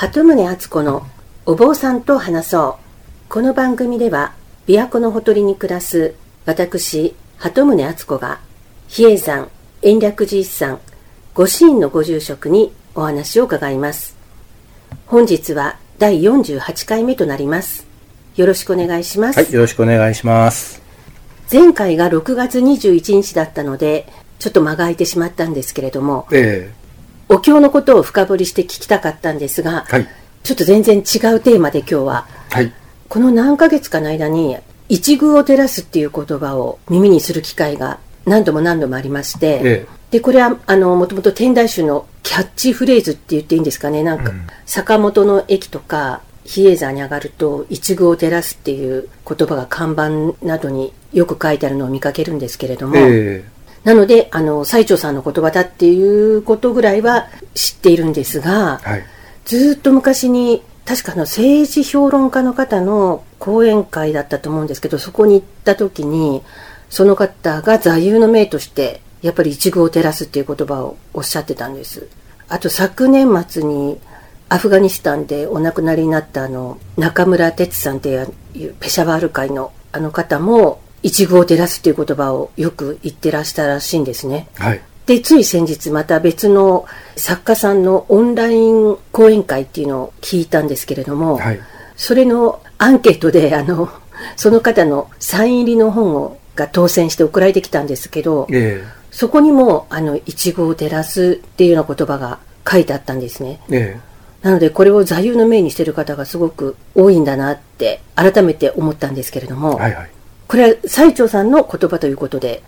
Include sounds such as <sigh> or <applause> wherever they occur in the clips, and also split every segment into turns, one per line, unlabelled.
鳩宗敦子のお坊さんと話そう。この番組では琵琶湖のほとりに暮らす私鳩宗敦子が比叡山延暦寺一山御支院のご住職にお話を伺います。本日は第48回目となります。よろしくお願いします。
はいよろしくお願いします。
前回が6月21日だったのでちょっと間が空いてしまったんですけれども、
え
お経のことを深掘りして聞きたかったんですが、
はい。
ちょっと全然違うテーマで今日は。
はい。
この何ヶ月かの間に一遇を照らすっていう言葉を耳にする機会が何度も何度もありまして、
え
でこれはあのもともと天台宗のキャッチフレーズって言っていいんですかね？なんか、
うん。
坂本の駅とか比叡山に上がると一遇を照らすっていう言葉が看板などによく書いてあるのを見かけるんですけれども、
ええ
なのであの最澄さんの言葉だっていうことぐらいは知っているんですが、
はい。
ずーっと昔に確かあの政治評論家の方の講演会だったと思うんですけどそこに行った時にその方が座右の銘としてやっぱり一遇を照らすっていう言葉をおっしゃってたんです。あと昨年末にアフガニスタンでお亡くなりになったあの中村哲さんっていうペシャワール会のあの方も一遇を照らすっていう言葉をよく言ってらしたらしいんですね。
はい。
で、つい先日また別の作家さんのオンライン講演会っていうのを聞いたんですけれども、
はい。
それのアンケートで、あの、その方のサイン入りの本をが当選して送られてきたんですけど、
え
そこにも、あの、一語を照らすっていうような言葉が書いてあったんですね。
ええ。
なので、これを座右の銘にしてる方がすごく多いんだなって、改めて思ったんですけれども、
えはいはい
これは最澄さんの言葉ということで、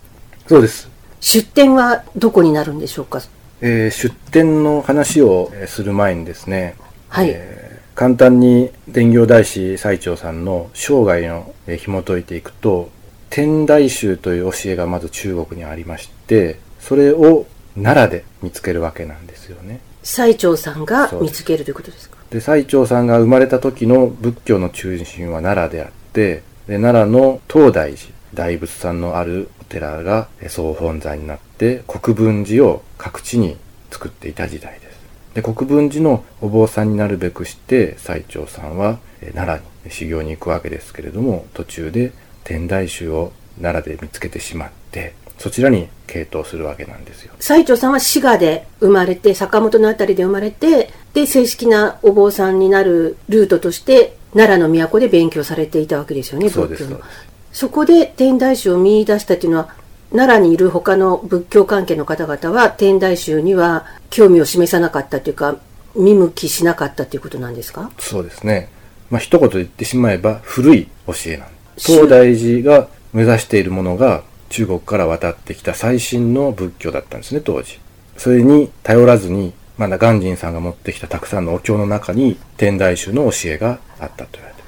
そうです。
出典はどこになるんでしょうか？
えー出典の話をえーする前にですね、
はい。
えー簡単に伝行大師最澄さんの生涯のえー紐解いていくと天台宗という教えがまず中国にありましてそれを奈良で見つけるわけなんですよね。
最澄さんが見つけるということですか？
で最澄さんが生まれた時の仏教の中心は奈良であってで奈良の東大寺大仏さんのあるお寺が総本山になって国分寺を各地に作っていた時代です。で国分寺のお坊さんになるべくして最澄さんは奈良に修行に行くわけですけれども途中で天台宗を奈良で見つけてしまってそちらに傾倒するわけなんですよ
最澄さんは滋賀で生まれて坂本のあたりで生まれてで正式なお坊さんになるルートとして奈良の都で勉強されていたわけですよね
そうですそうです
そこで天台宗を見出したっていうのは奈良にいる他の仏教関係の方々は天台宗には興味を示さなかったというか見向きしなかったということなんですか？
そうですね。まあ、一言で言ってしまえば古い教えなんです。東大寺が目指しているものが中国から渡ってきた最新の仏教だったんですね、当時。それに頼らずに、まだ鑑真さんが持ってきたたくさんのお経の中に天台宗の教えがあったと言われて。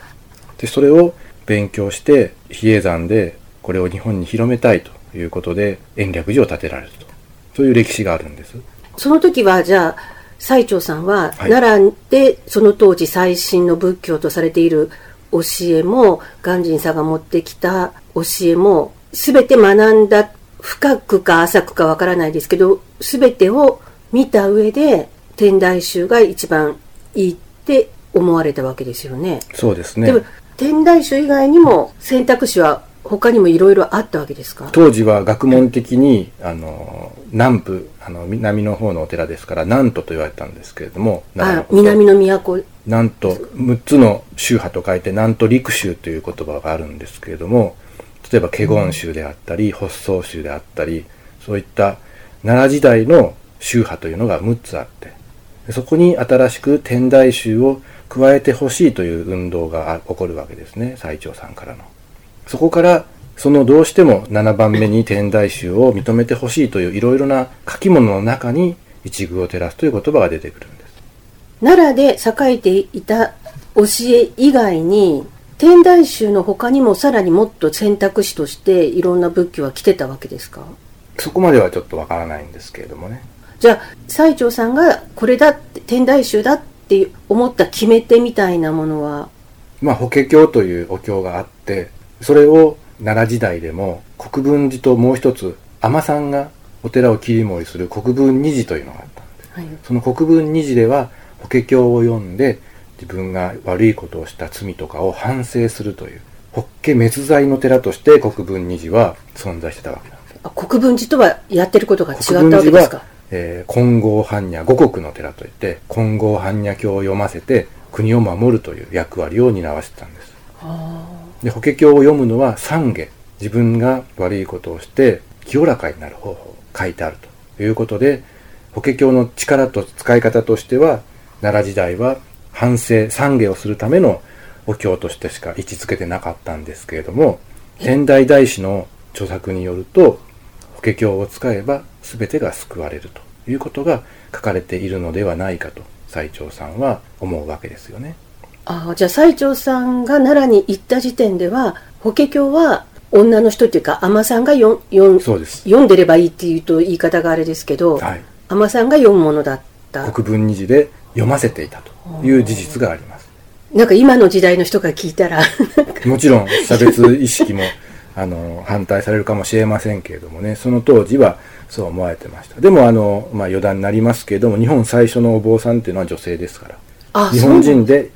で、それを勉強して比叡山でこれを日本に広めたいということで延暦寺を建てられると。そういう歴史があるんです。
その時はじゃあ最澄さんは
はい
奈良でその当時最新の仏教とされている教えも鑑真さんが持ってきた教えも全て学んだ深くか浅くかわからないですけど全てを見た上で天台宗が一番いいって思われたわけですよね。
そうですね
で。も天台宗以外にも選択肢は他にもいろいろあったわけですか？
当時は学問的にあの南部あの南の方のお寺ですから南都と言われたんですけれども
南の都
南都6つの宗派と書いて南都陸宗という言葉があるんですけれども例えば華厳宗であったり発想宗であったりそういった奈良時代の宗派というのが6つあってそこに新しく天台宗を加えてほしいという運動が起こるわけですね最澄さんからの。そこからそのどうしても7番目に天台宗を認めてほしいといういろいろな書き物の中に一遇を照らすという言葉が出てくるんです。
奈良で栄えていた教え以外に天台宗の他にもさらにもっと選択肢としていろんな仏教は来てたわけですか？
そこまではちょっとわからないんですけれどもね。
じゃあ最澄さんがこれだって天台宗だって思った決め手みたいなものは？
まあ、法華経というお経があって、それを奈良時代でも国分寺ともう一つ、尼さんがお寺を切り盛りする国分二寺というのがあったんです。
はい
その国分二寺では法華経を読んで自分が悪いことをした罪とかを反省するという法華滅罪の寺として国分二寺は存在してたわけなんです
あ国分寺とはやってることが違ったわけですか、
えー金剛般若五国の寺といって金剛般若経を読ませて国を守るという役割を担わせてたんです。で法華経を読むのは三下自分が悪いことをして清らかになる方法書いてあるということで法華経の力と使い方としては奈良時代は反省三下をするためのお経としてしか位置づけてなかったんですけれども天台大師の著作によると法華経を使えば全てが救われるということが書かれているのではないかと最澄さんは思うわけですよね。
ああじゃあ最澄さんが奈良に行った時点では法華経は女の人っていうか尼さんがよんよん
そうです。
読んでればいいっていうと言い方があれですけど
はい。
尼、さんが読むものだった
国分二寺で読ませていたという事実があります。
なんか今の時代の人が聞いたら
もちろん差別意識も <laughs> あの反対されるかもしれませんけれどもね。その当時はそう思われてました。でもあの、まあ、余談になりますけれども日本最初のお坊さんっていうのは女性ですから。
あ
日本人で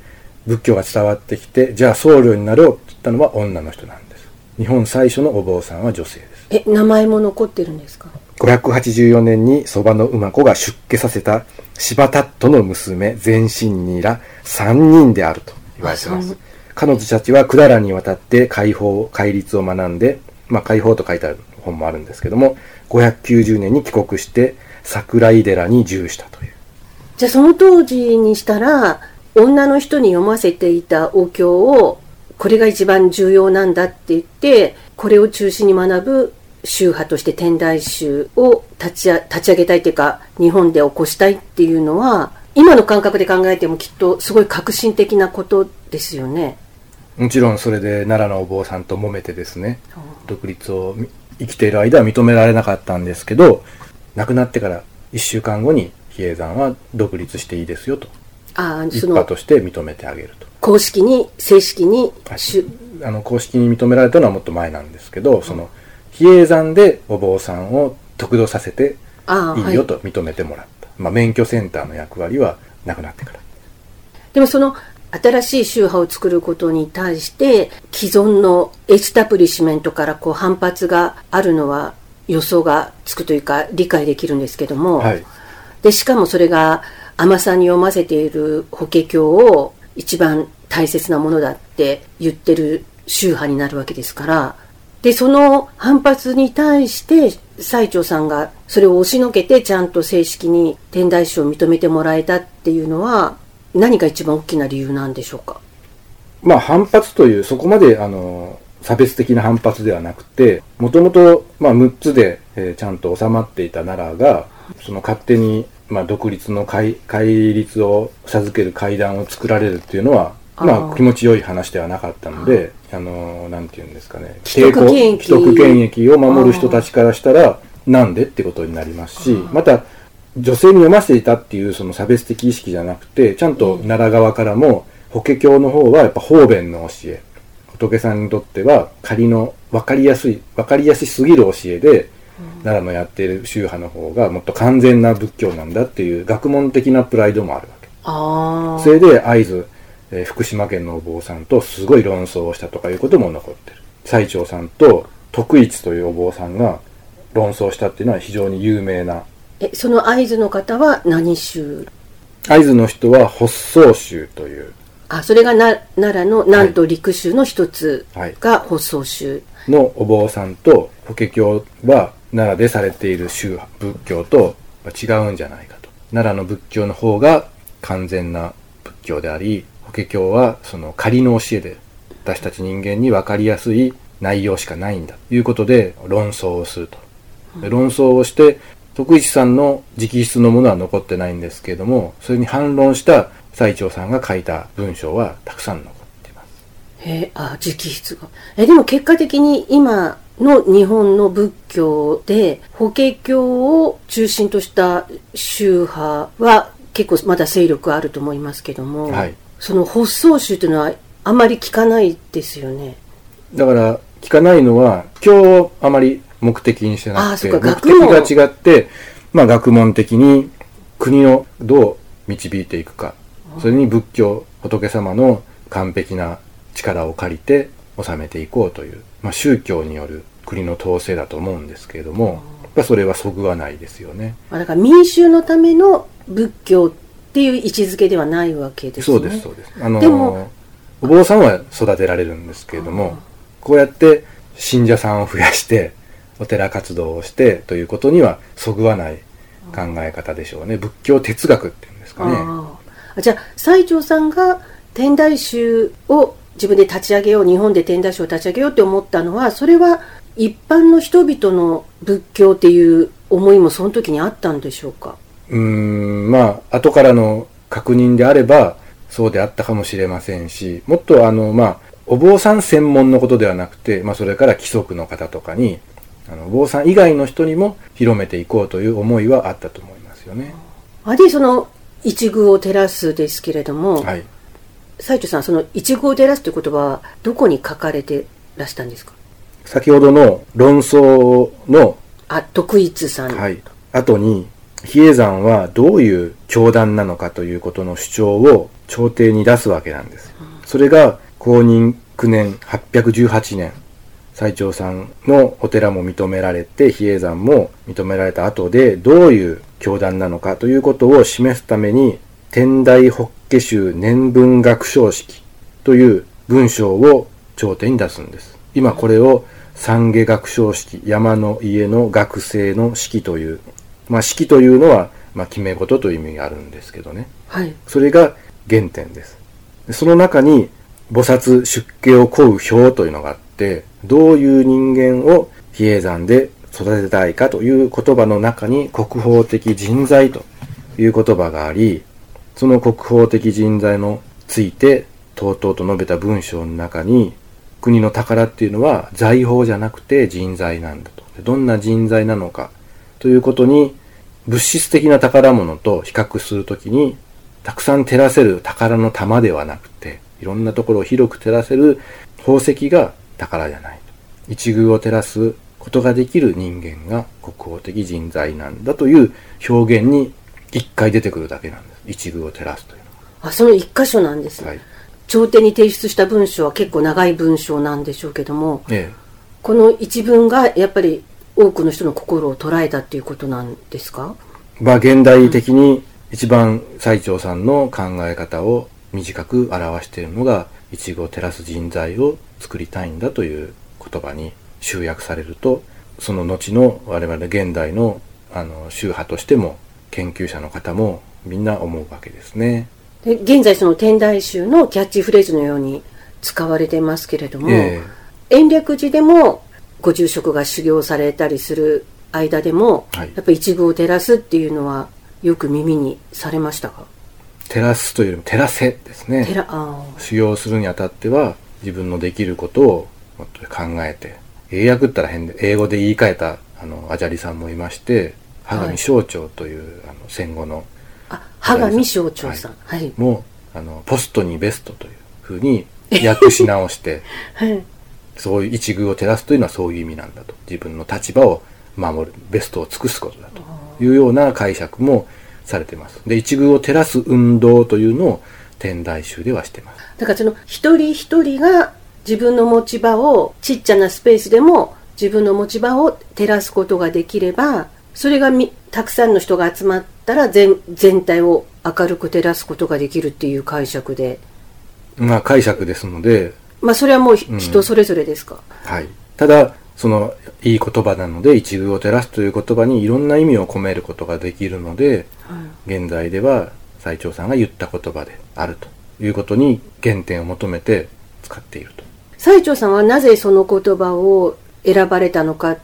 仏教が伝わってきてじゃあ僧侶になろうって言ったのは女の人なんです。日本最初のお坊さんは女性です。
え名前も残ってるんですか？
584年にそばの馬子が出家させた柴タットの娘全身にら3人であると。言われてます。彼女たちは百済に渡って解放戒律を学んで、まあ、解放と書いてある本もあるんですけども590年に帰国して桜井寺に住したという。
じゃあその当時にしたら女の人に読ませていたお経をこれが一番重要なんだって言ってこれを中心に学ぶ宗派として天台宗を立ちあ立ち上げたいっていうか日本で起こしたいっていうのは今の感覚で考えてもきっとすごい革新的なことですよね。
もちろんそれで奈良のお坊さんと揉めてですね独立をみ生きている間は認められなかったんですけど亡くなってから1週間後に比叡山は独立していいですよと。
あその
派として認めてあげると。
公式に正式に
あの公式に認められたのはもっと前なんですけど、その比叡山でお坊さんを得度させて
ああはい
いい。よと認めてもらった、まあ、免許センターの役割はなくなってから。
でもその新しい宗派を作ることに対して既存のエスタブリッシュメントからこう反発があるのは予想がつくというか理解できるんですけども、
はい。
でしかもそれが尼さんに読ませている法華経を一番大切なものだって言ってる宗派になるわけですからでその反発に対して最澄さんがそれを押しのけてちゃんと正式に天台宗を認めてもらえたっていうのは何が一番大きな理由なんでしょうか？
まあ反発というそこまであの差別的な反発ではなくてもともとまあ6つで、えーちゃんと収まっていた奈良がその勝手に、まあ、独立の戒律を授ける会談を作られるっていうのはま
ー
あ気持ちよい話ではなかったのであのなんていうんですかね。抵抗既得権益を守る人たちからしたらなんでってことになりますしまた女性に読ませていたっていうその差別的意識じゃなくてちゃんと奈良側からも法華経の方はやっぱ方便の教え。仏さんにとっては仮の分かりやすい分かりやすすぎる教えで、奈良のやっている宗派の方がもっと完全な仏教なんだっていう学問的なプライドもあるわけ。
あ
それで会津、えー福島県のお坊さんとすごい論争をしたとかいうことも残ってる。最澄さんと徳一というお坊さんが論争したっていうのは非常に有名な。
えその会津の方は何宗
会津の人は発想宗という。
あそれがな奈良の南東陸宗の一つ
はい。
が発想宗、
のお坊さんと法華経は奈良でされている宗派仏教と違うんじゃないかと。奈良の仏教の方が完全な仏教であり法華経はその仮の教えで私たち人間に分かりやすい内容しかないんだということで論争をすると。で論争をして徳一さんの直筆のものは残ってないんですけれどもそれに反論した最澄さんが書いた文章はたくさん残っています。
へえあ直筆が。えでも結果的に今の日本の仏教で法華経を中心とした宗派は結構まだ勢力あると思いますけども、
はい
その発想宗というのはあまり聞かないですよね。
だから聞かないのは今日をあまり目的にしてなくて目的が違って、まあ、学問的に国をどう導いていくか。それに仏教仏様の完璧な力を借りて治めていこうという、まあ、宗教による国の統制だと思うんですけれども、やっぱそれはそぐわないですよね。
だから民衆のための仏教っていう位置づけではないわけです
ね。そうです、そうです。あのでも、お坊さんは育てられるんですけれども、こうやって信者さんを増やして、お寺活動をしてということにはそぐわない考え方でしょうね。仏教哲学っていうんですかね。
じゃあ、西条さんが天台宗を自分で立ち上げよう、日本で天台宗を立ち上げようって思ったのは、それは一般の人々の仏教っていう思いもその時にあったんでしょうか？
うん、まあ、後からの確認であれば、そうであったかもしれませんし、もっとあの、まあ、お坊さん専門のことではなくて、まあ、それから規則の方とかに、あの、お坊さん以外の人にも広めていこうという思いはあったと思いますよね。
あで、その、一遇を照らすですけれども、はい。さん、その一遇を照らすという言葉は、どこに書かれてらしたんですか？
先ほどの論争の、
あ、徳一さん。
はい。後に、比叡山はどういう教団なのかということの主張を朝廷に出すわけなんです。それが公認9年818年、最長さんのお寺も認められて、比叡山も認められた後で、どういう教団なのかということを示すために、天台法華宗年文学章式という文章を朝廷に出すんです。今これを三下学章式、山の家の学生の式というまあ、式というのは、まあ、決め事という意味があるんですけどね。
はい。
それが原点です。でその中に、菩薩出家を請う表というのがあって、どういう人間を比叡山で育てたいかという言葉の中に国宝的人材という言葉があり、その国宝的人材のついて、とうとうと述べた文章の中に、国の宝っていうのは財宝じゃなくて人材なんだと。どんな人材なのか、ということに、物質的な宝物と比較するときに、たくさん照らせる宝の玉ではなくて、いろんなところを広く照らせる宝石が宝じゃないと。一遇を照らすことができる人間が国宝的人材なんだという表現に一回出てくるだけなんです。一遇を照らすというの
は。あ、その一箇所なんですね。はい。朝廷に提出した文章は結構長い文章なんでしょうけども、ええ、この一文がやっぱり多くの人の心を捉えたっていうことなんですか？
まあ現代的に一番最長さんの考え方を短く表しているのが一語照らす人材を作りたいんだという言葉に集約されるとその後の我々現代のあの宗派としても研究者の方もみんな思うわけですね。
で現在その天台宗のキャッチフレーズのように使われてますけれども、えー、延暦寺でもご住職が修行されたりする間でも、はい、やっぱ一部を照らすっていうのはよく耳にされましたか？
照らすというよりも照らせですね。修行するにあたっては自分のできることをもっと考えて英訳ったら変で英語で言い換えたあのアジャリさんもいまして羽上省庁という、はい、あの戦後の
あ羽上省庁さん、はい、
もうあのポストにベストというふうに訳し直して、<laughs> はいそういう一遇を照らすというのはそういう意味なんだと。自分の立場を守る、ベストを尽くすことだというような解釈もされています。で、一遇を照らす運動というのを天台宗ではしてます。
だからその一人一人が自分の持ち場をちっちゃなスペースでも自分の持ち場を照らすことができれば、それがみたくさんの人が集まったら全全体を明るく照らすことができるっていう解釈で。
まあ解釈ですので、
まあそれはもう人それぞれですか、
うん、はい。ただそのいい言葉なので一遇を照らすという言葉にいろんな意味を込めることができるので、はい、現在では最長さんが言った言葉であるということに原点を求めて使っていると。
最長さんはなぜその言葉を選ばれたのか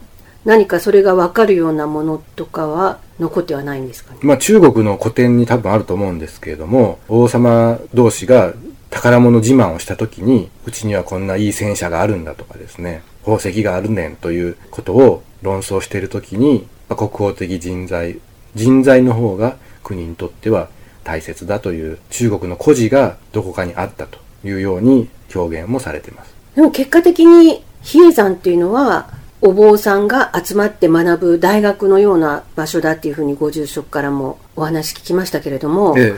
何かそれが分かるようなものとかは残ってはないんですかね、
まあ、中国の古典に多分あると思うんですけれども王様同士が宝物自慢をした時に、うちにはこんないい戦車があるんだとかですね、宝石があるねんということを論争している時に、まあ、国宝的人材、人材の方が国にとっては大切だという中国の故事がどこかにあったというように表現もされています。
でも結果的に比叡山っていうのはお坊さんが集まって学ぶ大学のような場所だっていうふうにご住職からもお話聞きましたけれども、
え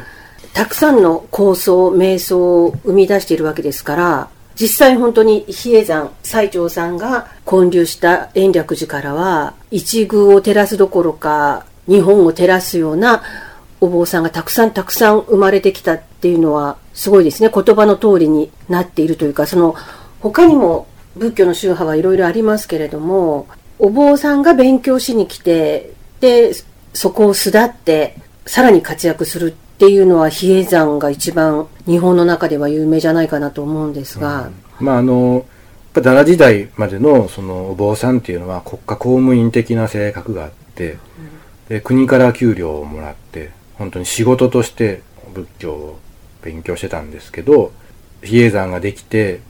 たくさんの構想、瞑想を生み出しているわけですから、実際本当に比叡山最澄さんが建立した延暦寺からは、一宮を照らすどころか、日本を照らすようなお坊さんがたくさんたくさん生まれてきたっていうのは、すごいですね。言葉の通りになっているというか、その、他にも仏教の宗派はいろいろありますけれども、お坊さんが勉強しに来て、で、そこを巣立って、さらに活躍するっていうのは、比叡山が一番日本の中では有名じゃないかなと思うんですが、
まああのやっぱ奈良時代までのそのお坊さんっていうのは国家公務員的な性格があって、で国から給料をもらって本当に仕事として仏教を勉強してたんですけど比叡山ができて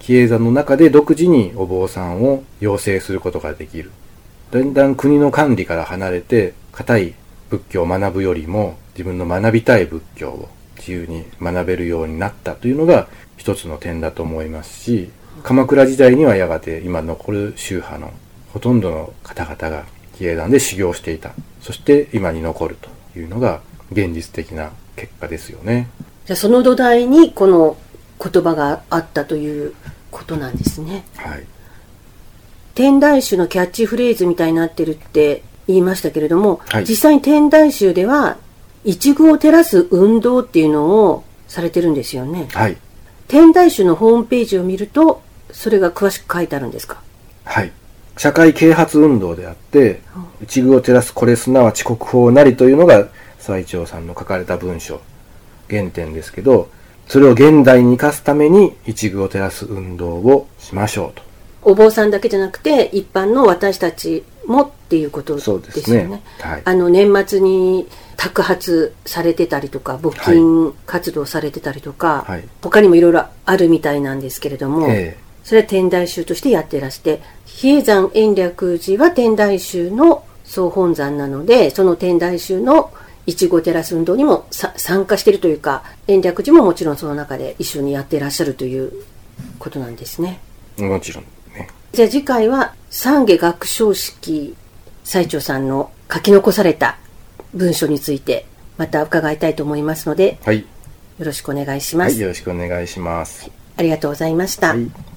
比叡山の中で独自にお坊さんを養成することができる。だんだん国の管理から離れて固い仏教を学ぶよりも自分の学びたい仏教を自由に学べるようになったというのが一つの点だと思いますし鎌倉時代にはやがて今残る宗派のほとんどの方々が比叡山で修行していた。そして今に残るというのが現実的な結果ですよね。
じゃあその土台にこの言葉があったということなんですね。
はい。
天台宗のキャッチフレーズみたいになってるって言いましたけれども、
はい。
実際に天台宗では一宮を照らす運動っていうのをされてるんですよね。
はい。
天台宗のホームページを見ると、それが詳しく書いてあるんですか？
はい。社会啓発運動であって一宮を照らすこれすなわち国宝なりというのが最澄さんの書かれた文章原点ですけどそれを現代に生かすために一宮を照らす運動をしましょうと。
お坊さんだけじゃなくて、一般の私たちもっていうことですよね。
ね。はい。
あの、年末に托発されてたりとか、募金活動されてたりとか、
はい。
他にもいろいろあるみたいなんですけれども、
え
それは天台宗としてやってらして、比叡山延暦寺は天台宗の総本山なので、その天台宗の一号テラス運動にもさ参加しているというか、延暦寺ももちろんその中で一緒にやってらっしゃるということなんですね。
えもちろん。ね
じゃあ次回は三下学章式最澄さんの書き残された文書についてまた伺いたいと思いますので、
はい、
よろしくお願いします。
はい、よろしくお願いします
ありがとうございました。
はい